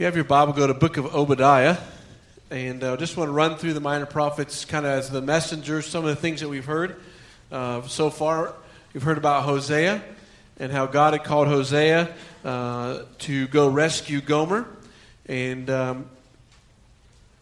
you have your Bible, go to book of Obadiah. And uh, just want to run through the minor prophets kind of as the messengers. some of the things that we've heard uh, so far. You've heard about Hosea and how God had called Hosea uh, to go rescue Gomer. And um,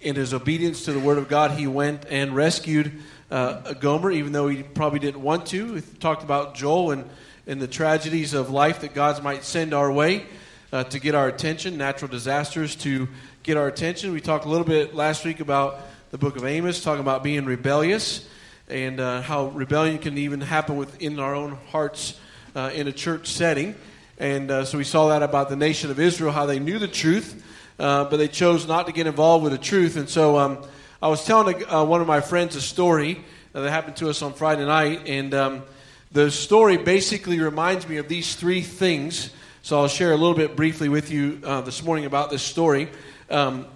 in his obedience to the word of God, he went and rescued uh, Gomer, even though he probably didn't want to. We talked about Joel and, and the tragedies of life that God might send our way uh, to get our attention, natural disasters to get our attention. We talked a little bit last week about the book of Amos, talking about being rebellious and uh, how rebellion can even happen within our own hearts uh, in a church setting. And uh, so we saw that about the nation of Israel, how they knew the truth, uh, but they chose not to get involved with the truth. And so um, I was telling a, uh, one of my friends a story that happened to us on Friday night, and um, the story basically reminds me of these three things so I'll share a little bit briefly with you uh, this morning about this story. Um,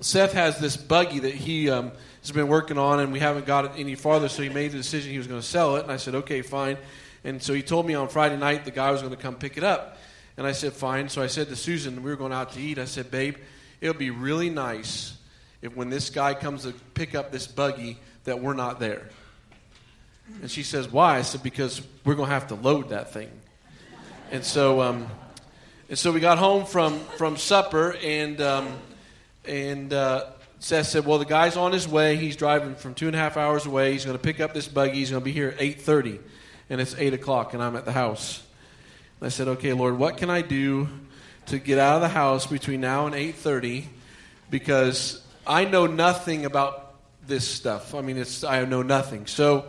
Seth has this buggy that he um, has been working on, and we haven't got it any farther, so he made the decision he was going to sell it. And I said, okay, fine. And so he told me on Friday night the guy was going to come pick it up. And I said, fine. So I said to Susan, we were going out to eat, I said, babe, it would be really nice if when this guy comes to pick up this buggy that we're not there. And she says, why? I said, because we're going to have to load that thing. And so, um, and so we got home from, from supper, and, um, and uh, Seth said, well, the guy's on his way. He's driving from two and a half hours away. He's going to pick up this buggy. He's going to be here at 8.30, and it's 8 o'clock, and I'm at the house. And I said, okay, Lord, what can I do to get out of the house between now and 8.30? Because I know nothing about this stuff. I mean, it's, I know nothing. So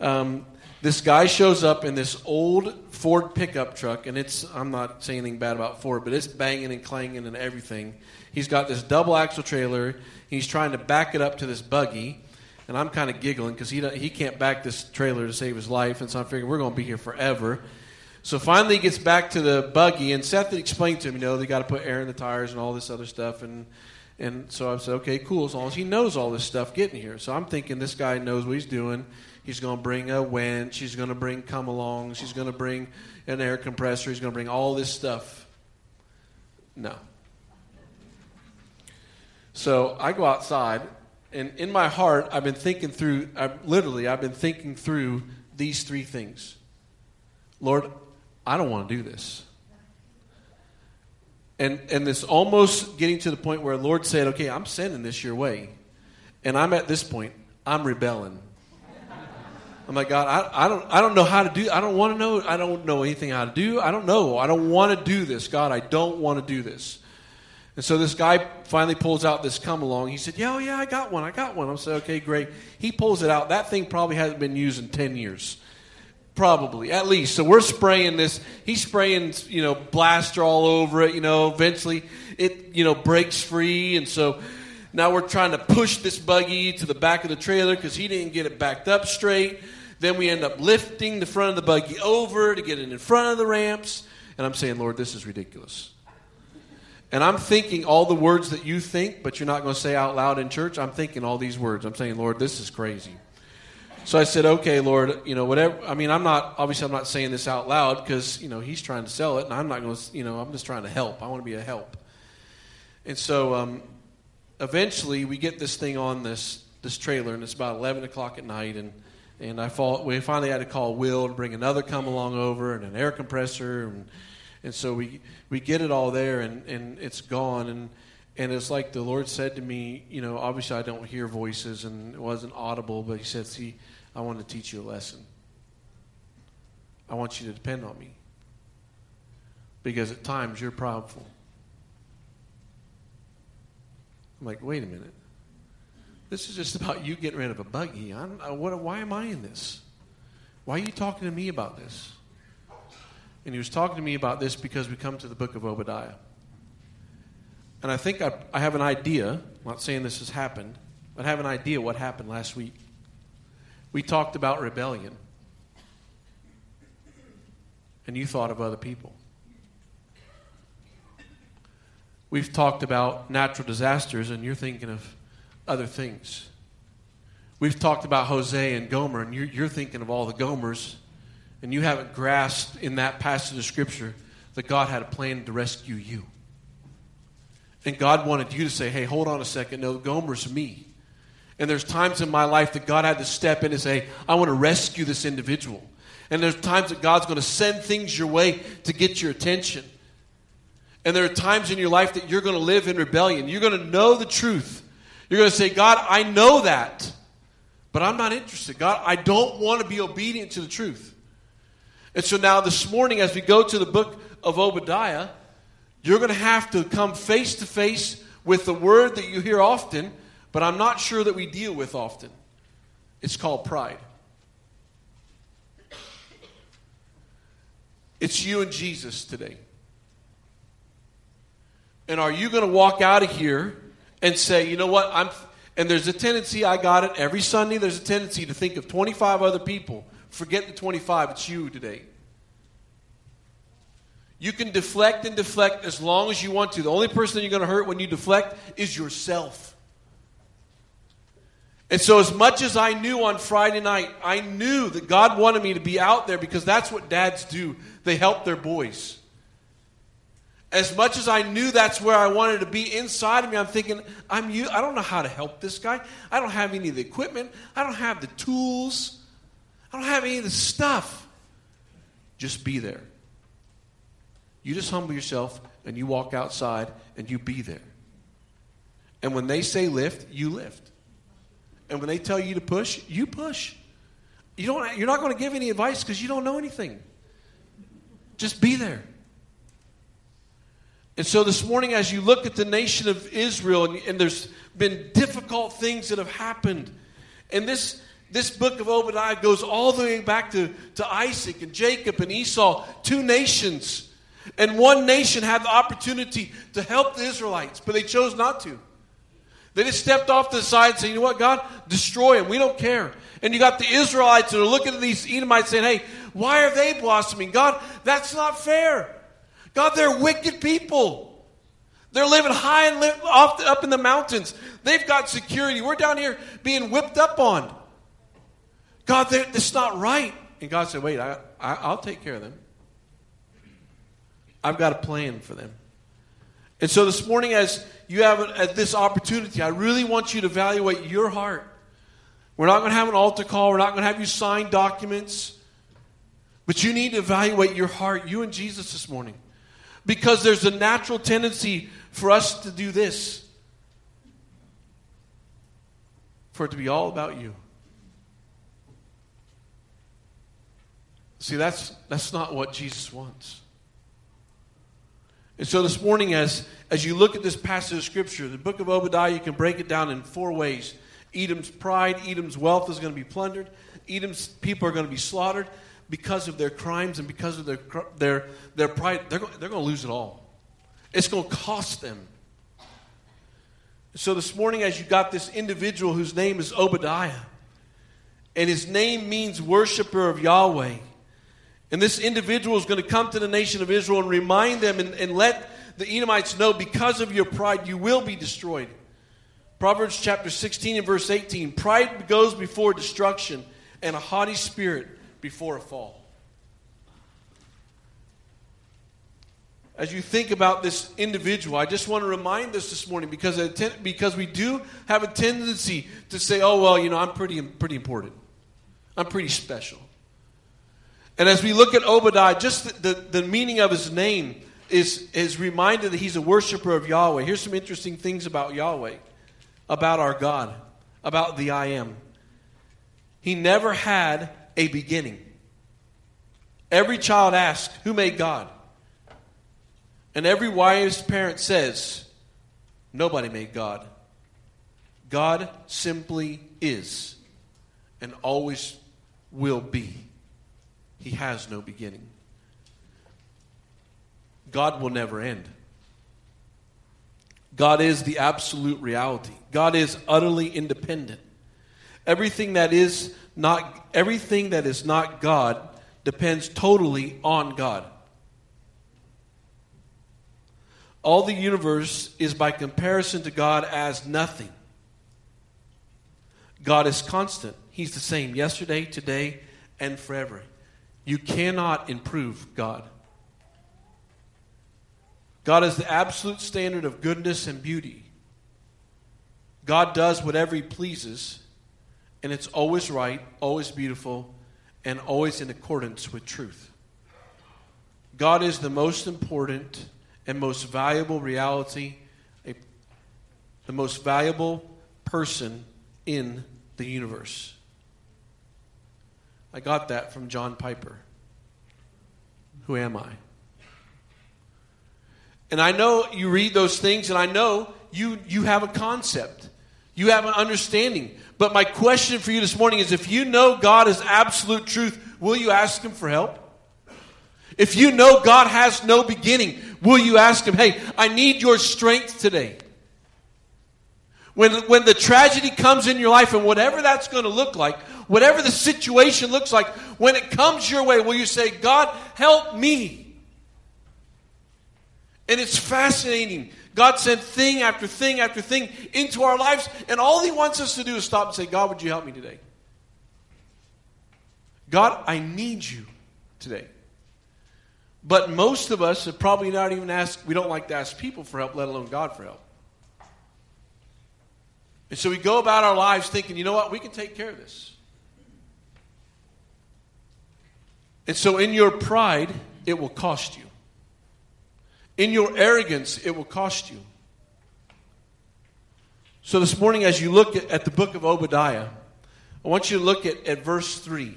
um, this guy shows up in this old Ford pickup truck, and it's, I'm not saying anything bad about Ford, but it's banging and clanging and everything. He's got this double axle trailer. He's trying to back it up to this buggy. And I'm kind of giggling because he, he can't back this trailer to save his life. And so I'm figuring we're going to be here forever. So finally he gets back to the buggy, and Seth explained to him, you know, they got to put air in the tires and all this other stuff. And, and so I said, okay, cool, as long as he knows all this stuff getting here. So I'm thinking this guy knows what he's doing. He's going to bring a winch. He's going to bring come along. He's going to bring an air compressor. He's going to bring all this stuff. No. So I go outside, and in my heart, I've been thinking through, I've, literally, I've been thinking through these three things. Lord, I don't want to do this. And, and this almost getting to the point where Lord said, okay, I'm sending this your way. And I'm at this point, I'm rebelling. I'm like, God, I, I, don't, I don't know how to do. I don't want to know. I don't know anything how to do. I don't know. I don't want to do this, God. I don't want to do this. And so this guy finally pulls out this come along. He said, Yeah, oh, yeah, I got one. I got one. I'm said, Okay, great. He pulls it out. That thing probably hasn't been used in 10 years. Probably, at least. So we're spraying this. He's spraying, you know, blaster all over it. You know, eventually it, you know, breaks free. And so now we're trying to push this buggy to the back of the trailer because he didn't get it backed up straight. Then we end up lifting the front of the buggy over to get it in front of the ramps. And I'm saying, Lord, this is ridiculous. And I'm thinking all the words that you think, but you're not going to say out loud in church. I'm thinking all these words. I'm saying, Lord, this is crazy. So I said, okay, Lord, you know, whatever. I mean, I'm not, obviously, I'm not saying this out loud because, you know, he's trying to sell it, and I'm not going to, you know, I'm just trying to help. I want to be a help. And so um, eventually we get this thing on this, this trailer, and it's about 11 o'clock at night, and and I fought, we finally had to call Will to bring another come along over and an air compressor. And, and so we, we get it all there and, and it's gone. And, and it's like the Lord said to me, you know, obviously I don't hear voices and it wasn't audible, but He said, See, I want to teach you a lesson. I want you to depend on me. Because at times you're proudful. I'm like, wait a minute. This is just about you getting rid of a buggy. I'm, what, why am I in this? Why are you talking to me about this? And he was talking to me about this because we come to the book of Obadiah. And I think I, I have an idea. I'm not saying this has happened, but I have an idea what happened last week. We talked about rebellion. And you thought of other people. We've talked about natural disasters, and you're thinking of other things. We've talked about Hosea and Gomer, and you're, you're thinking of all the Gomers, and you haven't grasped in that passage of Scripture that God had a plan to rescue you. And God wanted you to say, hey, hold on a second. No, Gomer's me. And there's times in my life that God had to step in and say, I want to rescue this individual. And there's times that God's going to send things your way to get your attention. And there are times in your life that you're going to live in rebellion. You're going to know the truth. You're going to say, God, I know that, but I'm not interested. God, I don't want to be obedient to the truth. And so now this morning, as we go to the book of Obadiah, you're going to have to come face to face with the word that you hear often, but I'm not sure that we deal with often. It's called pride. It's you and Jesus today. And are you going to walk out of here and say, you know what, I'm, and there's a tendency, I got it every Sunday, there's a tendency to think of 25 other people. Forget the 25, it's you today. You can deflect and deflect as long as you want to. The only person you're going to hurt when you deflect is yourself. And so, as much as I knew on Friday night, I knew that God wanted me to be out there because that's what dads do. They help their boys. As much as I knew that's where I wanted to be inside of me, I'm thinking, I'm you. I don't know how to help this guy. I don't have any of the equipment. I don't have the tools. I don't have any of the stuff. Just be there. You just humble yourself and you walk outside and you be there. And when they say lift, you lift. And when they tell you to push, you push. You don't, you're not going to give any advice because you don't know anything. Just be there. And so this morning, as you look at the nation of Israel, and, and there's been difficult things that have happened, and this this book of Obadiah goes all the way back to, to Isaac and Jacob and Esau, two nations and one nation had the opportunity to help the Israelites, but they chose not to. They just stepped off to the side and said, you know what, God, destroy them. We don't care. And you got the Israelites that are looking at these Edomites saying, hey, why are they blossoming? God, that's not fair. God, they're wicked people. They're living high and live off the, up in the mountains. They've got security. We're down here being whipped up on. God, that's not right. And God said, wait, I, I, I'll take care of them. I've got a plan for them. And so this morning, as you have at this opportunity, I really want you to evaluate your heart. We're not going to have an altar call, we're not going to have you sign documents, but you need to evaluate your heart, you and Jesus this morning. Because there's a natural tendency for us to do this for it to be all about you. See, that's, that's not what Jesus wants. And so this morning, as, as you look at this passage of Scripture, the book of Obadiah, you can break it down in four ways. Edom's pride, Edom's wealth is going to be plundered, Edom's people are going to be slaughtered because of their crimes and because of their, their, their pride. They're, they're going to lose it all. It's going to cost them. So this morning, as you got this individual whose name is Obadiah, and his name means worshiper of Yahweh. And this individual is going to come to the nation of Israel and remind them and, and let the Edomites know because of your pride, you will be destroyed. Proverbs chapter 16 and verse 18 Pride goes before destruction, and a haughty spirit before a fall. As you think about this individual, I just want to remind us this morning because, because we do have a tendency to say, oh, well, you know, I'm pretty, pretty important. I'm pretty special. And as we look at Obadiah, just the, the, the meaning of his name is, is reminded that he's a worshiper of Yahweh. Here's some interesting things about Yahweh, about our God, about the I am. He never had a beginning. Every child asks, Who made God? And every wise parent says, Nobody made God. God simply is and always will be. He has no beginning. God will never end. God is the absolute reality. God is utterly independent. Everything that is not everything that is not God depends totally on God. All the universe is by comparison to God as nothing. God is constant. He's the same yesterday, today, and forever. You cannot improve God. God is the absolute standard of goodness and beauty. God does whatever He pleases, and it's always right, always beautiful, and always in accordance with truth. God is the most important and most valuable reality, a, the most valuable person in the universe. I got that from John Piper. Who am I? And I know you read those things, and I know you, you have a concept. You have an understanding. But my question for you this morning is if you know God is absolute truth, will you ask Him for help? If you know God has no beginning, will you ask Him, hey, I need your strength today? When, when the tragedy comes in your life, and whatever that's going to look like, whatever the situation looks like, when it comes your way, will you say, God, help me? And it's fascinating. God sent thing after thing after thing into our lives, and all He wants us to do is stop and say, God, would you help me today? God, I need you today. But most of us have probably not even asked, we don't like to ask people for help, let alone God for help. And so we go about our lives thinking, you know what, we can take care of this. And so in your pride, it will cost you. In your arrogance, it will cost you. So this morning, as you look at, the book of Obadiah, I want you to look at, at verse 3.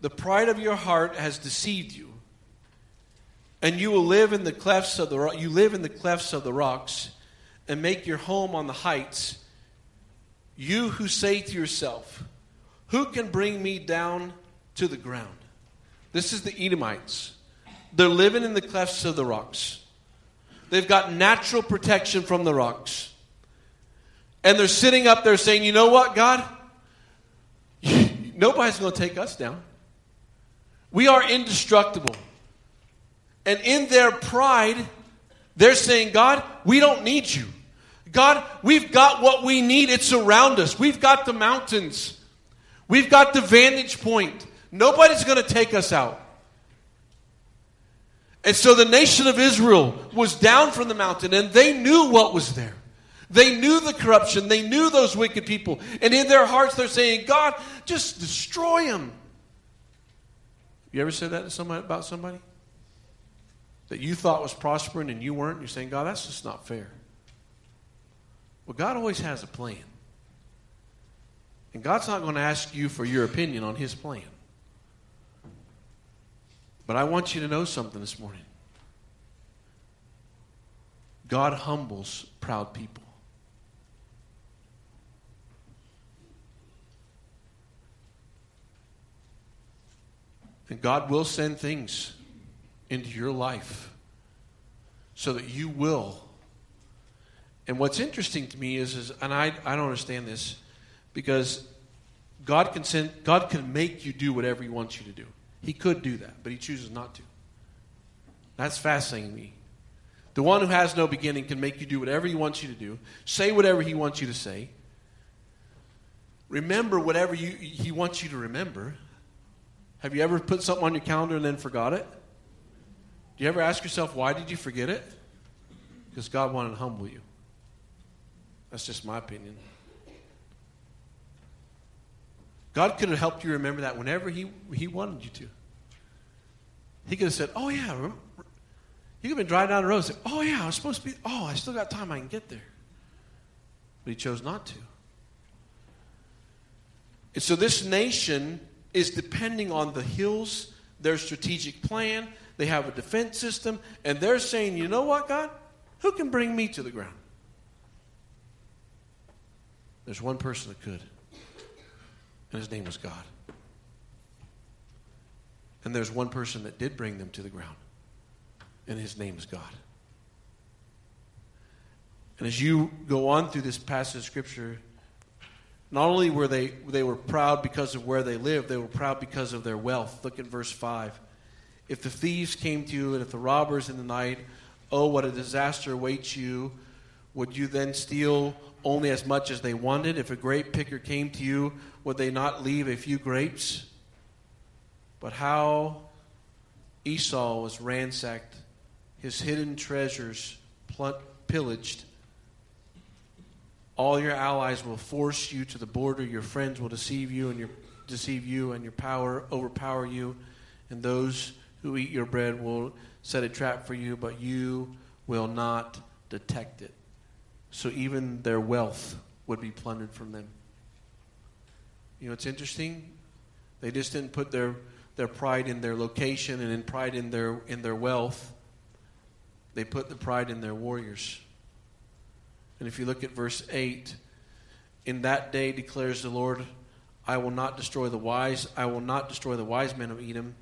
The pride of your heart has deceived you, and you will live in the clefts of the you live in the clefts of the rocks, and make your home on the heights. You who say to yourself, "Who can bring me down to the ground?" This is the Edomites. They're living in the clefts of the rocks. They've got natural protection from the rocks. And they're sitting up there saying, You know what, God? Nobody's going to take us down. We are indestructible. And in their pride, they're saying, God, we don't need you. God, we've got what we need. It's around us. We've got the mountains. We've got the vantage point. Nobody's going to take us out. And so the nation of Israel was down from the mountain and they knew what was there. They knew the corruption. They knew those wicked people. And in their hearts, they're saying, God, just destroy them. You ever said that to somebody about somebody? That you thought was prospering and you weren't? You're saying, God, that's just not fair. Well, God always has a plan. And God's not going to ask you for your opinion on His plan. But I want you to know something this morning. God humbles proud people. And God will send things into your life so that you will. And what's interesting to me is, is and I, I don't understand this, because God can send, God can make you do whatever He wants you to do. He could do that, but he chooses not to. That's fascinating me. The one who has no beginning can make you do whatever he wants you to do, say whatever he wants you to say, remember whatever you, he wants you to remember. Have you ever put something on your calendar and then forgot it? Do you ever ask yourself, why did you forget it? Because God wanted to humble you. That's just my opinion. God could have helped you remember that whenever He, he wanted you to. He could have said, Oh, yeah, remember? You could have been driving down the road and said, Oh, yeah, I was supposed to be, oh, I still got time, I can get there. But He chose not to. And so this nation is depending on the hills, their strategic plan. They have a defense system, and they're saying, You know what, God? Who can bring me to the ground? There's one person that could and his name was God. And there's one person that did bring them to the ground, and his name is God. And as you go on through this passage of scripture, not only were they they were proud because of where they lived, they were proud because of their wealth. Look at verse 5. If the thieves came to you and if the robbers in the night, oh what a disaster awaits you. Would you then steal only as much as they wanted? If a grape picker came to you, would they not leave a few grapes? But how Esau was ransacked, his hidden treasures pillaged. All your allies will force you to the border. Your friends will deceive you, and your deceive you, and your power overpower you. And those who eat your bread will set a trap for you, but you will not detect it. So even their wealth would be plundered from them. You know, it's interesting. They just didn't put their, their pride in their location and in pride in their in their wealth. They put the pride in their warriors. And if you look at verse 8, in that day declares the Lord, I will not destroy the wise, I will not destroy the wise men of Edom,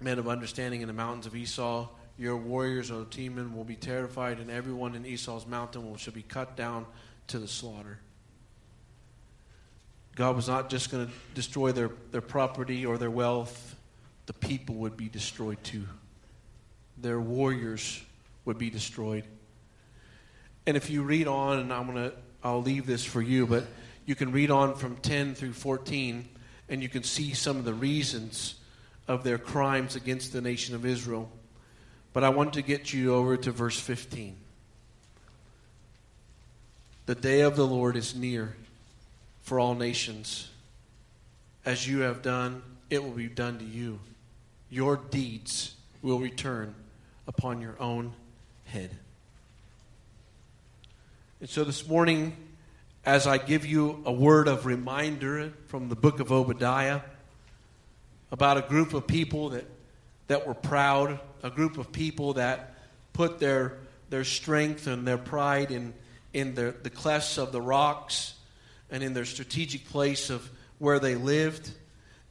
men of understanding in the mountains of Esau. Your warriors, O Teman, will be terrified, and everyone in Esau's mountain will, shall be cut down to the slaughter. God was not just going to destroy their, their property or their wealth, the people would be destroyed too. Their warriors would be destroyed. And if you read on, and I'm going to, I'll leave this for you, but you can read on from 10 through 14, and you can see some of the reasons of their crimes against the nation of Israel. But I want to get you over to verse 15. The day of the Lord is near for all nations. As you have done, it will be done to you. Your deeds will return upon your own head. And so this morning, as I give you a word of reminder from the book of Obadiah about a group of people that, that were proud, a group of people that put their, their strength and their pride in, in the, the clefts of the rocks and in their strategic place of where they lived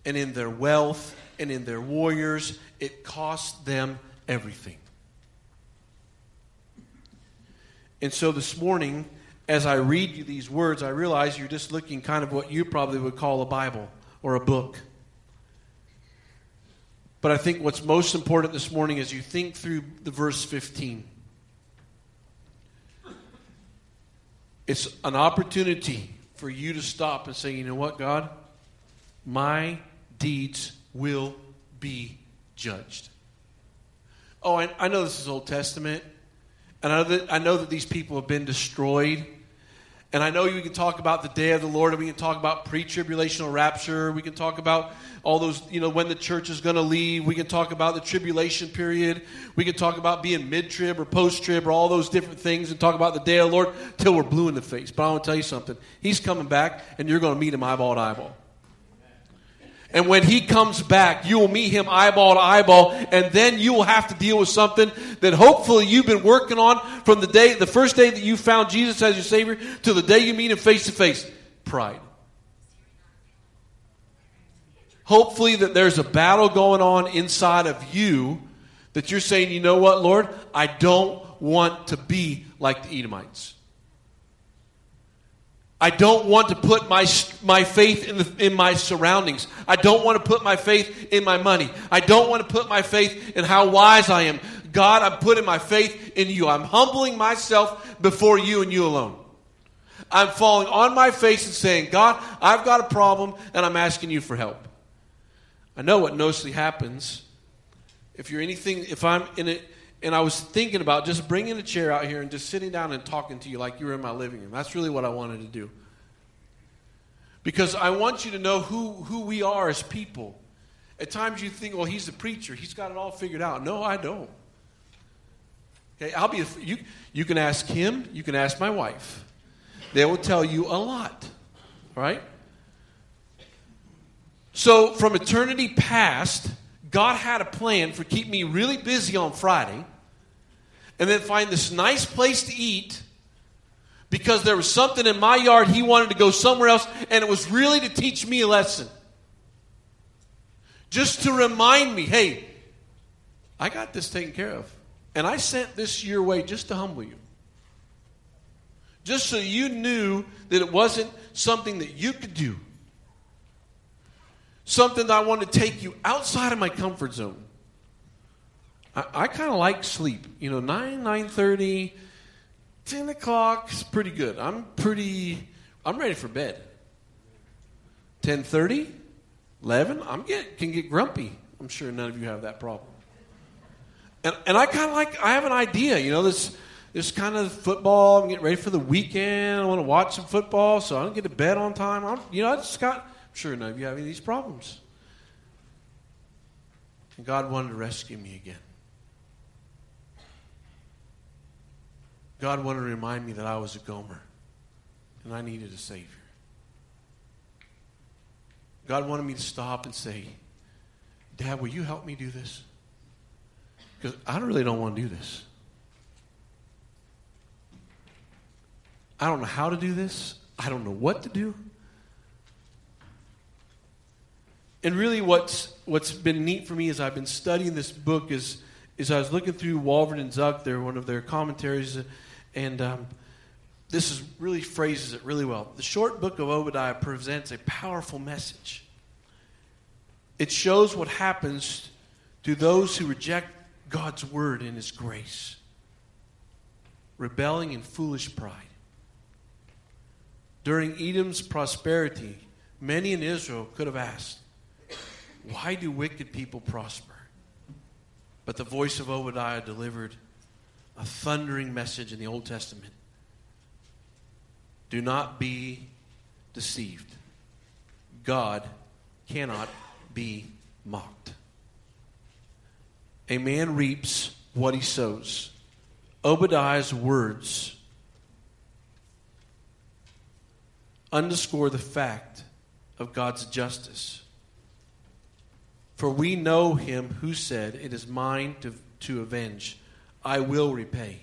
and in their wealth and in their warriors. It cost them everything. And so this morning, as I read you these words, I realize you're just looking kind of what you probably would call a Bible or a book. But I think what's most important this morning is you think through the verse 15. It's an opportunity for you to stop and say, you know what, God? My deeds will be judged. Oh, I, I know this is Old Testament. And I know, that, I know that these people have been destroyed. And I know we can talk about the day of the Lord, and we can talk about pre tribulational rapture. We can talk about all those, you know, when the church is going to leave. We can talk about the tribulation period. We can talk about being mid trib or post trib or all those different things and talk about the day of the Lord till we're blue in the face. But I want to tell you something. He's coming back, and you're going to meet him eyeball to eyeball. And when he comes back, you will meet him eyeball to eyeball, and then you will have to deal with something that hopefully you've been working on from the day, the first day that you found Jesus as your Savior to the day you meet him face to face. Pride. Hopefully that there's a battle going on inside of you that you're saying, you know what, Lord, I don't want to be like the Edomites. I don't want to put my, my faith in, the, in my surroundings. I don't want to put my faith in my money. I don't want to put my faith in how wise I am. God, I'm putting my faith in you. I'm humbling myself before you and you alone. I'm falling on my face and saying, God, I've got a problem and I'm asking you for help. I know what mostly happens. If you're anything, if I'm in it, and I was thinking about just bringing a chair out here and just sitting down and talking to you like you were in my living room. That's really what I wanted to do. Because I want you to know who, who we are as people. At times you think, well, he's the preacher. He's got it all figured out. No, I don't. Okay, I'll be, you, you can ask him, you can ask my wife. They will tell you a lot. Right? So, from eternity past, God had a plan for keep me really busy on Friday and then find this nice place to eat because there was something in my yard he wanted to go somewhere else, and it was really to teach me a lesson. Just to remind me, hey, I got this taken care of. And I sent this your way just to humble you. Just so you knew that it wasn't something that you could do. Something that I want to take you outside of my comfort zone. I, I kind of like sleep. You know, 9, 9.30, 10 o'clock is pretty good. I'm pretty, I'm ready for bed. 10.30, 11, I'm get, can get grumpy. I'm sure none of you have that problem. And, and I kind of like, I have an idea, you know, this, this kind of football. I'm getting ready for the weekend. I want to watch some football, so I don't get to bed on time. I'm, you know, I just got, I'm sure none of you have any of these problems. And God wanted to rescue me again. God wanted to remind me that I was a Gomer and I needed a Savior. God wanted me to stop and say, Dad, will you help me do this? Because I really don't want to do this. I don't know how to do this. I don't know what to do. And really, what's, what's been neat for me as I've been studying this book is, is I was looking through Walvoord and Zuck, they're one of their commentaries, and um, this is really phrases it really well. The short book of Obadiah presents a powerful message. It shows what happens to those who reject God's word and his grace, rebelling in foolish pride. During Edom's prosperity, many in Israel could have asked, Why do wicked people prosper? But the voice of Obadiah delivered a thundering message in the Old Testament. Do not be deceived. God cannot be mocked. A man reaps what he sows. Obadiah's words underscore the fact of God's justice. For we know him who said, It is mine to, to avenge, I will repay.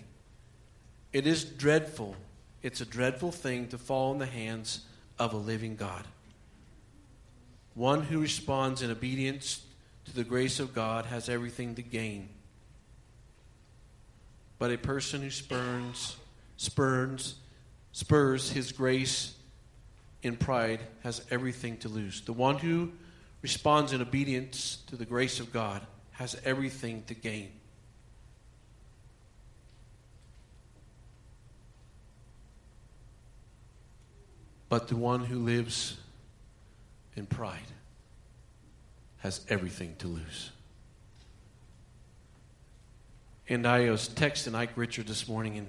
It is dreadful, it's a dreadful thing to fall in the hands of a living God. One who responds in obedience to the grace of God has everything to gain. But a person who spurns, spurns, spurs his grace in pride has everything to lose. The one who responds in obedience to the grace of God has everything to gain. But the one who lives in pride has everything to lose. And I was texting Ike Richard this morning, and,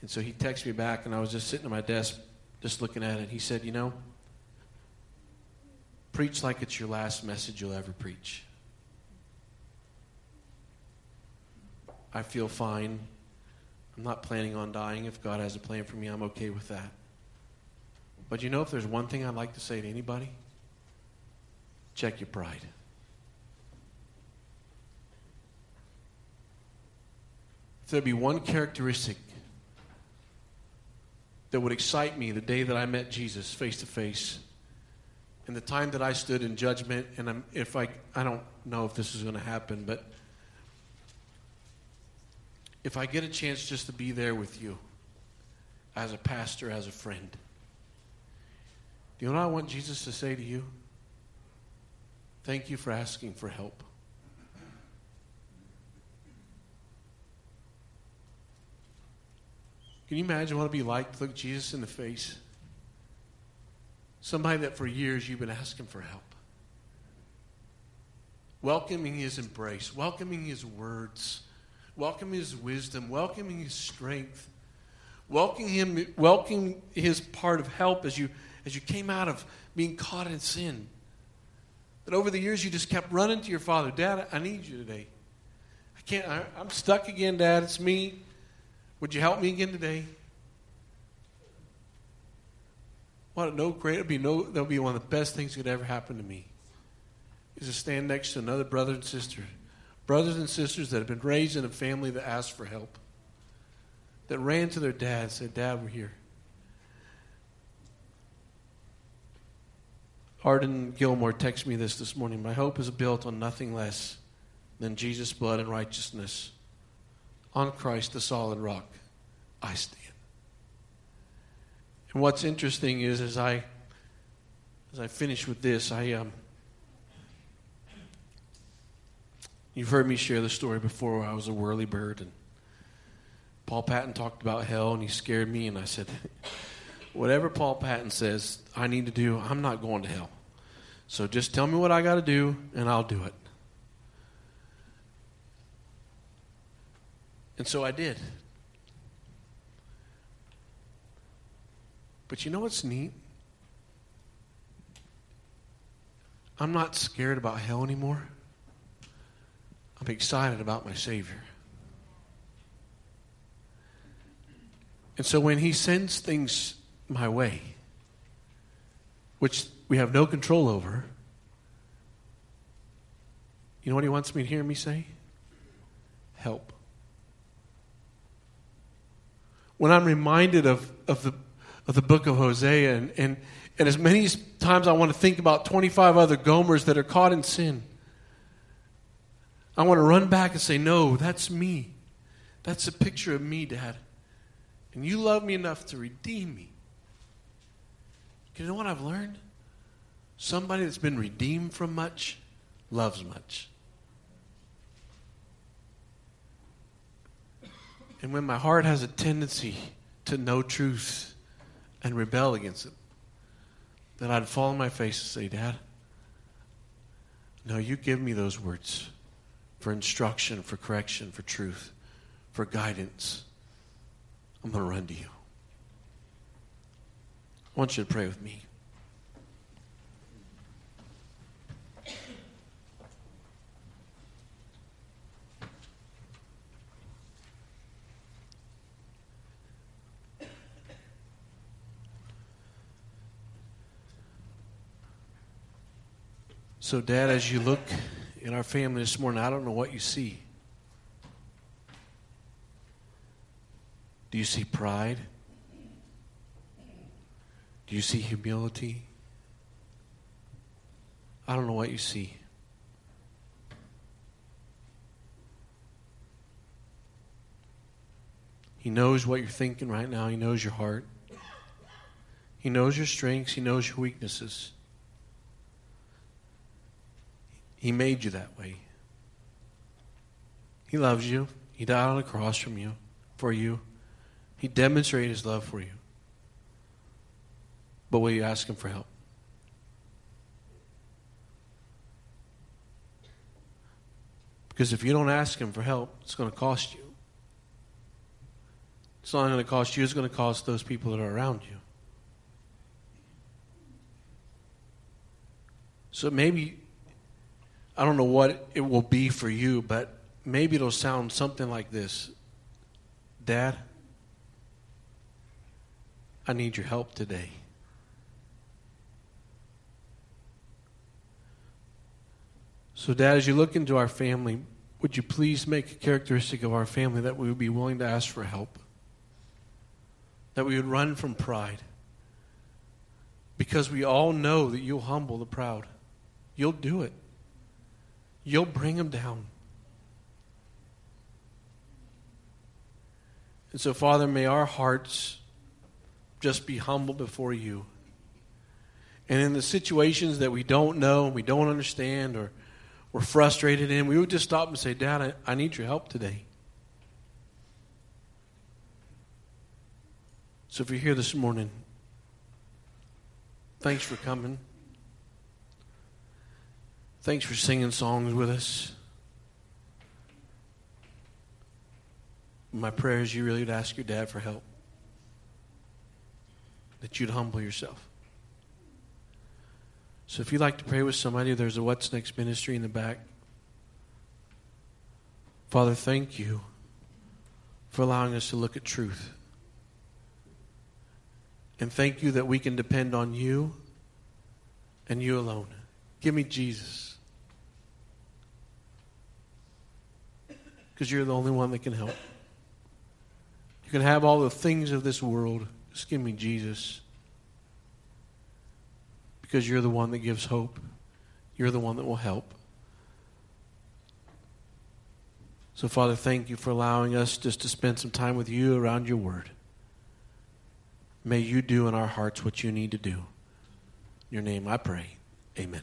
and so he texted me back, and I was just sitting at my desk just looking at it. He said, You know, preach like it's your last message you'll ever preach. I feel fine. I'm not planning on dying. If God has a plan for me, I'm okay with that. But you know, if there's one thing I'd like to say to anybody, check your pride. If there'd be one characteristic that would excite me the day that I met Jesus face to face and the time that I stood in judgment. And I'm, if I, I don't know if this is going to happen, but if I get a chance just to be there with you as a pastor, as a friend, do you know what I want Jesus to say to you? Thank you for asking for help. Can you imagine what it'd be like to look Jesus in the face? Somebody that for years you've been asking for help. Welcoming his embrace, welcoming his words, welcoming his wisdom, welcoming his strength, welcoming him, welcoming his part of help as you as you came out of being caught in sin. That over the years you just kept running to your father, Dad, I need you today. I can't. I, I'm stuck again, Dad. It's me. Would you help me again today? What no great it'd be no that'll be one of the best things that could ever happen to me. Is to stand next to another brother and sister. Brothers and sisters that have been raised in a family that asked for help. That ran to their dad and said, Dad, we're here. Arden Gilmore texted me this this morning. My hope is built on nothing less than Jesus' blood and righteousness on Christ, the solid rock, I stand. And what's interesting is, as I as I finish with this, I um, you've heard me share the story before. I was a whirly bird, and Paul Patton talked about hell, and he scared me, and I said, whatever Paul Patton says I need to do, I'm not going to hell. So just tell me what I got to do, and I'll do it. And so I did. But you know what's neat? I'm not scared about hell anymore. I'm excited about my Savior. And so when He sends things my way, which we have no control over, you know what He wants me to hear me say? Help. When I'm reminded of, of, the, of the book of Hosea, and, and, and as many times I want to think about 25 other Gomers that are caught in sin, I want to run back and say, No, that's me. That's a picture of me, Dad. And you love me enough to redeem me. You know what I've learned? Somebody that's been redeemed from much loves much. And when my heart has a tendency to know truth and rebel against it, then I'd fall on my face and say, Dad, no, you give me those words for instruction, for correction, for truth, for guidance. I'm going to run to you. I want you to pray with me. So, Dad, as you look in our family this morning, I don't know what you see. Do you see pride? Do you see humility? I don't know what you see. He knows what you're thinking right now. He knows your heart. He knows your strengths. He knows your weaknesses. He made you that way. He loves you. He died on the cross from you, for you. He demonstrated his love for you. But will you ask him for help? Because if you don't ask him for help, it's going to cost you. It's not going to cost you, it's going to cost those people that are around you. So maybe I don't know what it will be for you, but maybe it'll sound something like this Dad, I need your help today. So, Dad, as you look into our family, would you please make a characteristic of our family that we would be willing to ask for help? That we would run from pride. Because we all know that you'll humble the proud. You'll do it you'll bring them down. And so, Father, may our hearts just be humble before you. And in the situations that we don't know, and we don't understand, or we're frustrated in, we would just stop and say, Dad, I, I need your help today. So if you're here this morning, thanks for coming. Thanks for singing songs with us. My prayer is you really would ask your dad for help, that you'd humble yourself. So if you'd like to pray with somebody, there's a What's Next ministry in the back. Father, thank you for allowing us to look at truth. And thank you that we can depend on you and you alone. Give me Jesus. because you're the only one that can help. You can have all the things of this world. Just give me Jesus. Because you're the one that gives hope. You're the one that will help. So, Father, thank you for allowing us just to spend some time with you around your word. May you do in our hearts what you need to do. In your name I pray. Amen.